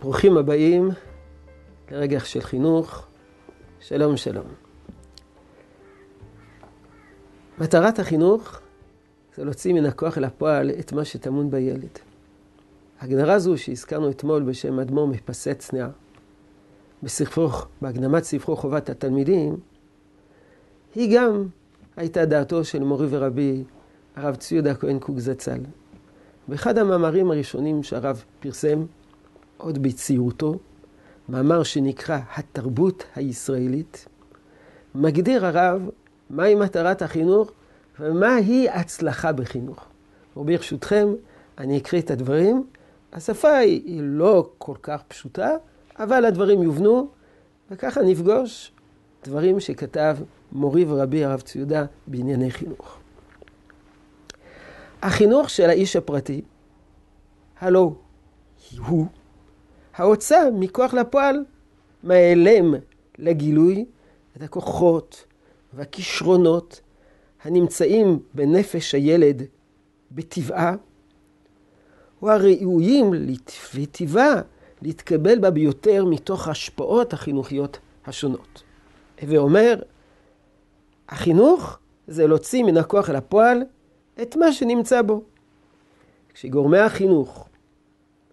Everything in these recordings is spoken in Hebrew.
ברוכים הבאים לרגע של חינוך. שלום, שלום. מטרת החינוך זה להוציא מן הכוח אל הפועל את מה שטמון בילד. הגדרה זו שהזכרנו אתמול בשם אדמו"ר מפסי צנעה, בהקדמת ספרו חובת התלמידים, היא גם הייתה דעתו של מורי ורבי הרב צבי יהודה כהן קוק זצ"ל. באחד המאמרים הראשונים שהרב פרסם, עוד בצעירותו, מאמר שנקרא התרבות הישראלית, מגדיר הרב מהי מטרת החינוך ומהי הצלחה בחינוך. וברשותכם, אני אקריא את הדברים. השפה היא, היא לא כל כך פשוטה, אבל הדברים יובנו, וככה נפגוש דברים שכתב מורי ורבי הרב ציודה בענייני חינוך. החינוך של האיש הפרטי, הלו הוא ההוצאה מכוח לפועל מהעלם לגילוי את הכוחות והכישרונות הנמצאים בנפש הילד בטבעה, או הראויים וטבעה להתקבל בה ביותר מתוך ההשפעות החינוכיות השונות. ואומר, החינוך זה להוציא מן הכוח אל הפועל את מה שנמצא בו. כשגורמי החינוך,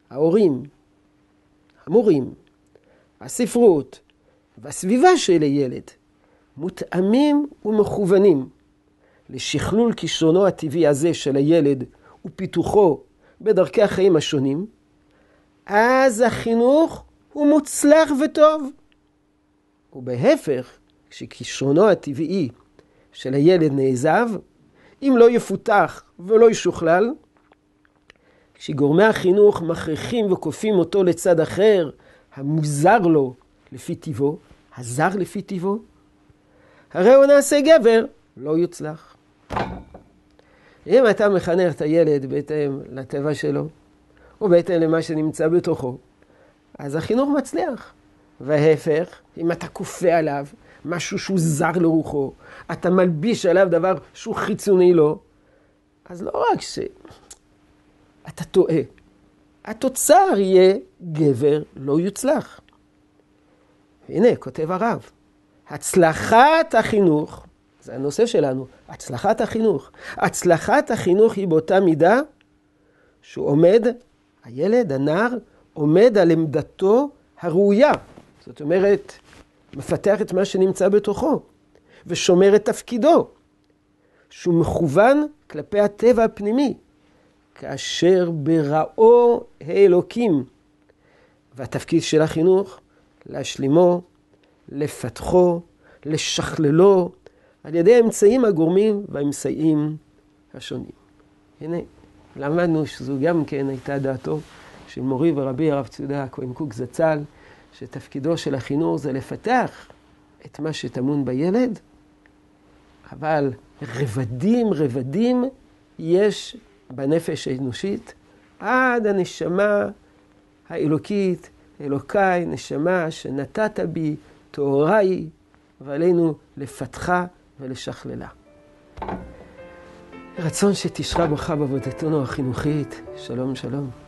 ההורים, המורים, הספרות והסביבה של הילד מותאמים ומכוונים לשכלול כישרונו הטבעי הזה של הילד ופיתוחו בדרכי החיים השונים, אז החינוך הוא מוצלח וטוב. ובהפך, כשכישרונו הטבעי של הילד נעזב, אם לא יפותח ולא ישוכלל, כשגורמי החינוך מכריחים וכופים אותו לצד אחר, המוזר לו לפי טיבו, הזר לפי טיבו, הרי הוא נעשה גבר, לא יוצלח. אם אתה מחנך את הילד בהתאם לטבע שלו, או בהתאם למה שנמצא בתוכו, אז החינוך מצליח. וההפך, אם אתה כופה עליו משהו שהוא זר לרוחו, אתה מלביש עליו דבר שהוא חיצוני לו, אז לא רק שאתה טועה, התוצר יהיה גבר לא יוצלח. הנה, כותב הרב, הצלחת החינוך, זה הנושא שלנו, הצלחת החינוך. הצלחת החינוך היא באותה מידה שהוא עומד, הילד, הנער, עומד על עמדתו הראויה. זאת אומרת, מפתח את מה שנמצא בתוכו, ושומר את תפקידו, שהוא מכוון כלפי הטבע הפנימי, כאשר בראו האלוקים. והתפקיד של החינוך, להשלימו, לפתחו, לשכללו, על ידי האמצעים הגורמים והאמצעים השונים. הנה, למדנו שזו גם כן הייתה דעתו של מורי ורבי הרב ציודה הכהן קוק זצ"ל, שתפקידו של החינוך זה לפתח את מה שטמון בילד, אבל רבדים רבדים יש בנפש האנושית עד הנשמה האלוקית, אלוקיי, נשמה שנתת בי, טהורה היא, ועלינו לפתחה ולשכללה. רצון שתשרה בך בעבודתנו החינוכית. שלום, שלום.